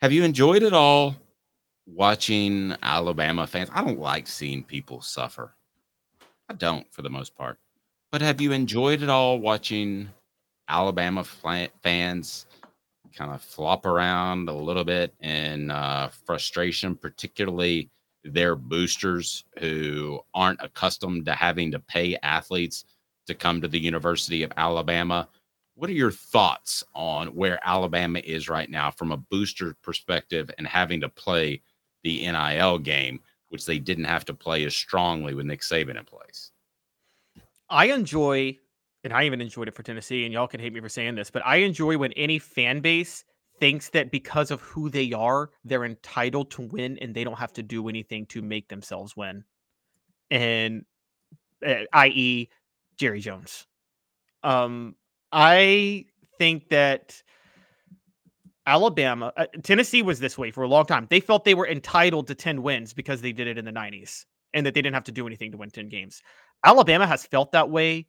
Have you enjoyed it all watching Alabama fans? I don't like seeing people suffer. I don't for the most part. But have you enjoyed it all watching Alabama fans kind of flop around a little bit in uh, frustration, particularly their boosters who aren't accustomed to having to pay athletes to come to the University of Alabama? What are your thoughts on where Alabama is right now from a booster perspective and having to play the NIL game, which they didn't have to play as strongly with Nick Saban in place? I enjoy, and I even enjoyed it for Tennessee, and y'all can hate me for saying this, but I enjoy when any fan base thinks that because of who they are, they're entitled to win and they don't have to do anything to make themselves win. And uh, eh, i.e., Jerry Jones. Um, I think that Alabama, uh, Tennessee was this way for a long time. They felt they were entitled to 10 wins because they did it in the 90s and that they didn't have to do anything to win 10 games. Alabama has felt that way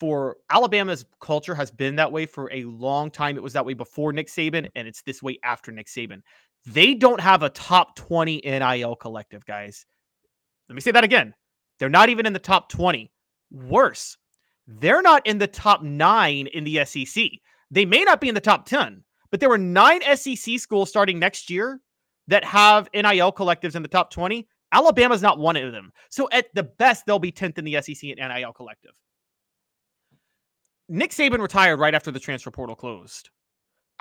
for Alabama's culture has been that way for a long time. It was that way before Nick Saban and it's this way after Nick Saban. They don't have a top 20 NIL collective, guys. Let me say that again. They're not even in the top 20. Worse, they're not in the top nine in the SEC. They may not be in the top 10, but there were nine SEC schools starting next year that have NIL collectives in the top 20. Alabama's not one of them. So at the best, they'll be 10th in the SEC and NIL collective. Nick Saban retired right after the transfer portal closed.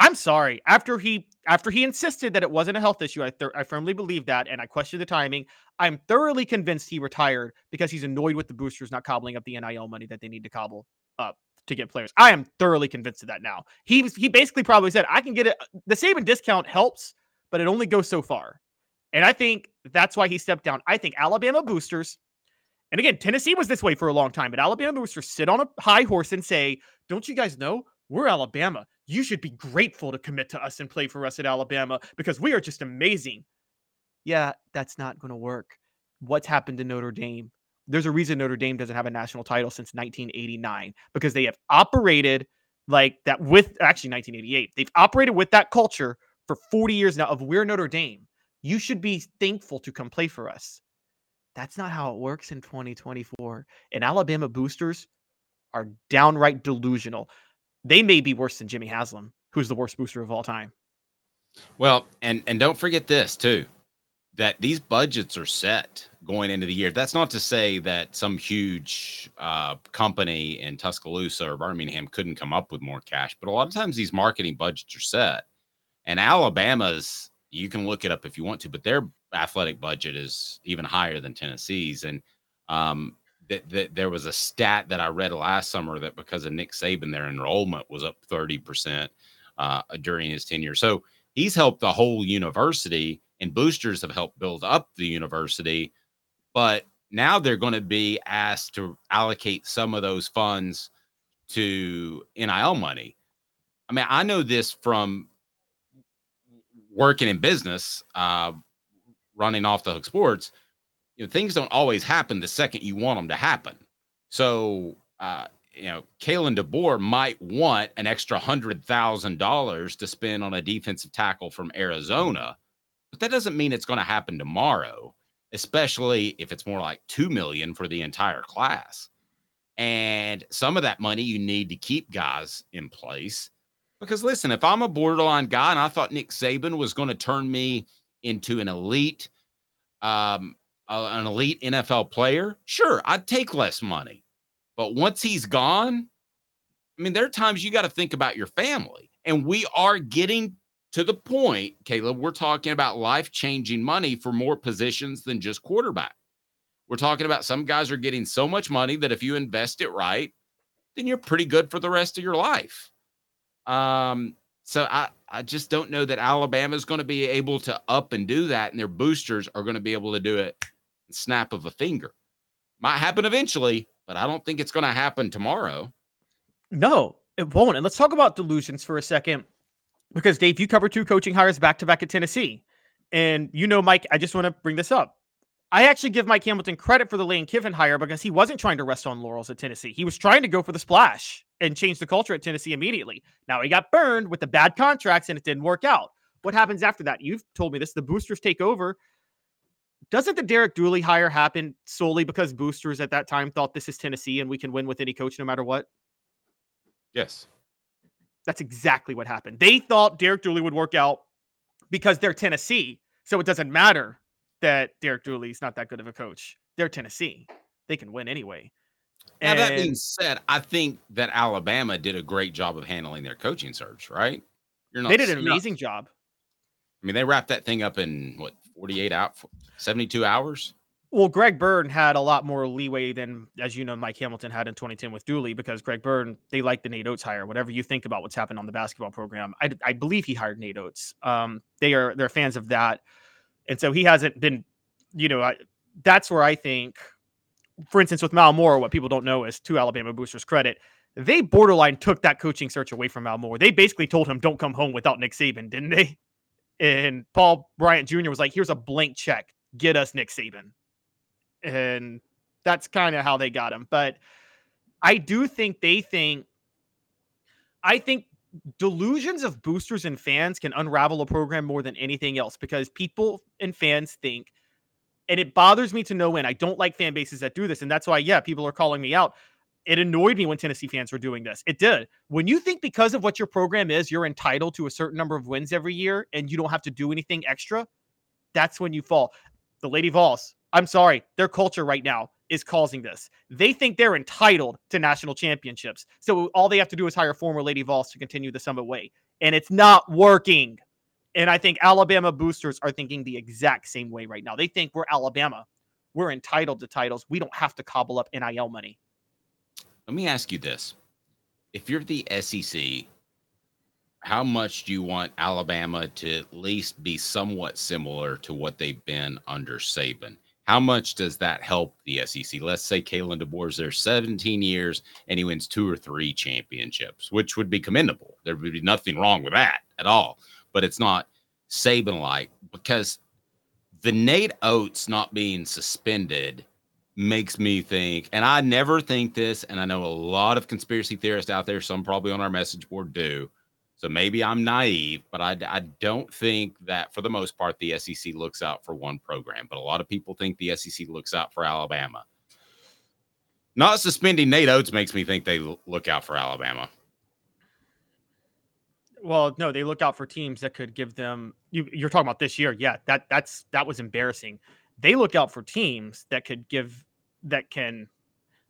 I'm sorry. After he after he insisted that it wasn't a health issue, I, th- I firmly believe that, and I question the timing. I'm thoroughly convinced he retired because he's annoyed with the boosters not cobbling up the NIL money that they need to cobble up to get players. I am thoroughly convinced of that now. He he basically probably said, "I can get it. The Saban discount helps, but it only goes so far." And I think that's why he stepped down. I think Alabama boosters, and again, Tennessee was this way for a long time, but Alabama boosters sit on a high horse and say, "Don't you guys know we're Alabama? You should be grateful to commit to us and play for us at Alabama because we are just amazing. Yeah, that's not going to work. What's happened to Notre Dame? There's a reason Notre Dame doesn't have a national title since 1989 because they have operated like that with actually 1988. They've operated with that culture for 40 years now of we're Notre Dame. You should be thankful to come play for us. That's not how it works in 2024. And Alabama boosters are downright delusional they may be worse than Jimmy Haslam, who's the worst booster of all time. Well, and and don't forget this too, that these budgets are set going into the year. That's not to say that some huge uh, company in Tuscaloosa or Birmingham couldn't come up with more cash, but a lot of times these marketing budgets are set. And Alabama's, you can look it up if you want to, but their athletic budget is even higher than Tennessee's. And um, that, that there was a stat that I read last summer that because of Nick Saban, their enrollment was up 30% uh, during his tenure. So he's helped the whole university, and boosters have helped build up the university. But now they're going to be asked to allocate some of those funds to NIL money. I mean, I know this from working in business, uh, running off the hook sports you know, things don't always happen the second you want them to happen. So, uh, you know, Kalen DeBoer might want an extra hundred thousand dollars to spend on a defensive tackle from Arizona, but that doesn't mean it's going to happen tomorrow, especially if it's more like two million for the entire class. And some of that money you need to keep guys in place. Because listen, if I'm a borderline guy and I thought Nick Saban was going to turn me into an elite um, an elite NFL player, sure, I'd take less money. But once he's gone, I mean, there are times you got to think about your family. And we are getting to the point, Caleb, we're talking about life changing money for more positions than just quarterback. We're talking about some guys are getting so much money that if you invest it right, then you're pretty good for the rest of your life. Um, so I, I just don't know that Alabama is going to be able to up and do that, and their boosters are going to be able to do it snap of a finger. Might happen eventually, but I don't think it's going to happen tomorrow. No, it won't. And let's talk about delusions for a second. Because Dave, you cover two coaching hires back to back at Tennessee. And you know, Mike, I just want to bring this up. I actually give Mike Hamilton credit for the Lane Kiffin hire because he wasn't trying to rest on laurels at Tennessee. He was trying to go for the splash and change the culture at Tennessee immediately. Now he got burned with the bad contracts and it didn't work out. what happens after that? You've told me this. The boosters take over. Doesn't the Derek Dooley hire happen solely because boosters at that time thought this is Tennessee and we can win with any coach no matter what? Yes. That's exactly what happened. They thought Derek Dooley would work out because they're Tennessee. So it doesn't matter that Derek Dooley's not that good of a coach. They're Tennessee. They can win anyway. Now, that being said, I think that Alabama did a great job of handling their coaching search, right? You're not, they did an amazing not, job. I mean, they wrapped that thing up in what, 48 out, 72 hours? Well, Greg Byrne had a lot more leeway than, as you know, Mike Hamilton had in 2010 with Dooley because Greg Byrne, they like the Nate Oats hire. Whatever you think about what's happened on the basketball program, I, I believe he hired Nate Oats. Um, they are they're fans of that, and so he hasn't been, you know, I, that's where I think, for instance, with Mal Moore, what people don't know is to Alabama boosters' credit, they borderline took that coaching search away from Mal Moore. They basically told him, "Don't come home without Nick Saban," didn't they? And Paul Bryant Jr. was like, "Here's a blank check. Get us Nick Saban." and that's kind of how they got him. But I do think they think, I think delusions of boosters and fans can unravel a program more than anything else because people and fans think, and it bothers me to no end. I don't like fan bases that do this. And that's why, yeah, people are calling me out. It annoyed me when Tennessee fans were doing this. It did. When you think because of what your program is, you're entitled to a certain number of wins every year and you don't have to do anything extra, that's when you fall. The Lady Vols, I'm sorry, their culture right now is causing this. They think they're entitled to national championships. So all they have to do is hire former Lady Vols to continue the Summit way. And it's not working. And I think Alabama boosters are thinking the exact same way right now. They think we're Alabama. We're entitled to titles. We don't have to cobble up NIL money. Let me ask you this. If you're the SEC, how much do you want Alabama to at least be somewhat similar to what they've been under Saban? How much does that help the SEC? Let's say Kalen DeBoer's there 17 years and he wins two or three championships, which would be commendable. There would be nothing wrong with that at all. But it's not Saban like because the Nate Oats not being suspended makes me think, and I never think this, and I know a lot of conspiracy theorists out there, some probably on our message board do so maybe I'm naive, but I, I don't think that for the most part the SEC looks out for one program. But a lot of people think the SEC looks out for Alabama. Not suspending Nate Oats makes me think they look out for Alabama. Well, no, they look out for teams that could give them. You, you're talking about this year, yeah. That that's that was embarrassing. They look out for teams that could give that can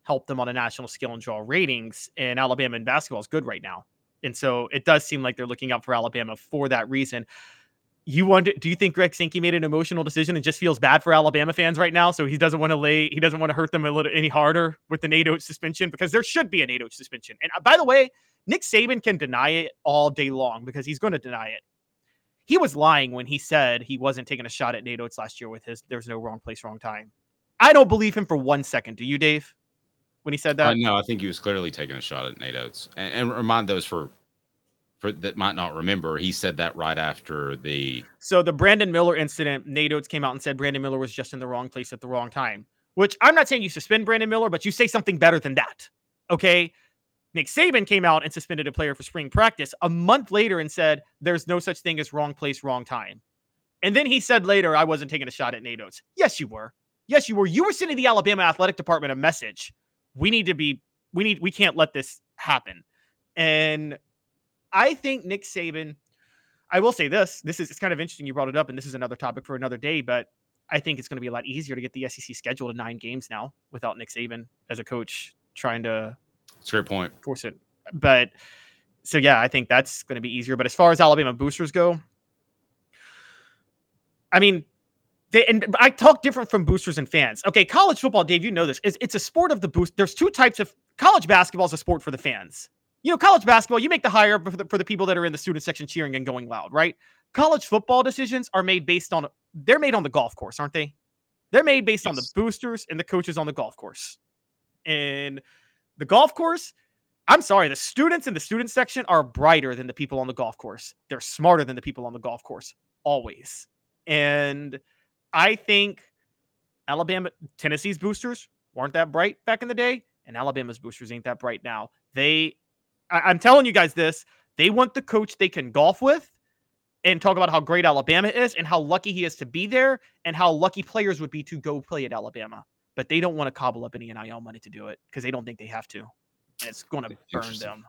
help them on a national scale and draw ratings. And Alabama in basketball is good right now. And so it does seem like they're looking out for Alabama for that reason. You wonder, do you think Greg Sankey made an emotional decision and just feels bad for Alabama fans right now? So he doesn't want to lay, he doesn't want to hurt them a little any harder with the Nate Oats suspension because there should be a Nate Oats suspension. And uh, by the way, Nick Saban can deny it all day long because he's going to deny it. He was lying when he said he wasn't taking a shot at Nate Oats last year with his there's no wrong place, wrong time. I don't believe him for one second. Do you, Dave? When he said that? Uh, no, I think he was clearly taking a shot at Nate Oats. And, and, remind those for for that might not remember, he said that right after the. So the Brandon Miller incident, Nate Oats came out and said Brandon Miller was just in the wrong place at the wrong time. Which I'm not saying you suspend Brandon Miller, but you say something better than that. Okay. Nick Saban came out and suspended a player for spring practice a month later and said there's no such thing as wrong place, wrong time. And then he said later, I wasn't taking a shot at Nate Oats. Yes, you were. Yes, you were. You were sending the Alabama athletic department a message we need to be we need we can't let this happen. And I think Nick Saban, I will say this, this is it's kind of interesting you brought it up, and this is another topic for another day, but I think it's going to be a lot easier to get the SEC schedule to nine games now without Nick Saban as a coach trying to That's a great point. Force it. But so yeah, I think that's going to be easier. But as far as Alabama boosters go, I mean, they, and I talk different from boosters and fans. Okay, college football, Dave, you know this. It's, it's a sport of the boost. There's two types of college basketball is a sport for the fans. You know, college basketball, you make the hire for the, for the people that are in the student section cheering and going loud, right? College football decisions are made based on they're made on the golf course, aren't they? They're made based yes. on the boosters and the coaches on the golf course. And the golf course, I'm sorry, the students in the student section are brighter than the people on the golf course. They're smarter than the people on the golf course, always. And I think Alabama, Tennessee's boosters weren't that bright back in the day, and Alabama's boosters ain't that bright now. They, I, I'm telling you guys this, they want the coach they can golf with, and talk about how great Alabama is and how lucky he is to be there and how lucky players would be to go play at Alabama. But they don't want to cobble up any NIL money to do it because they don't think they have to. And it's going to burn them.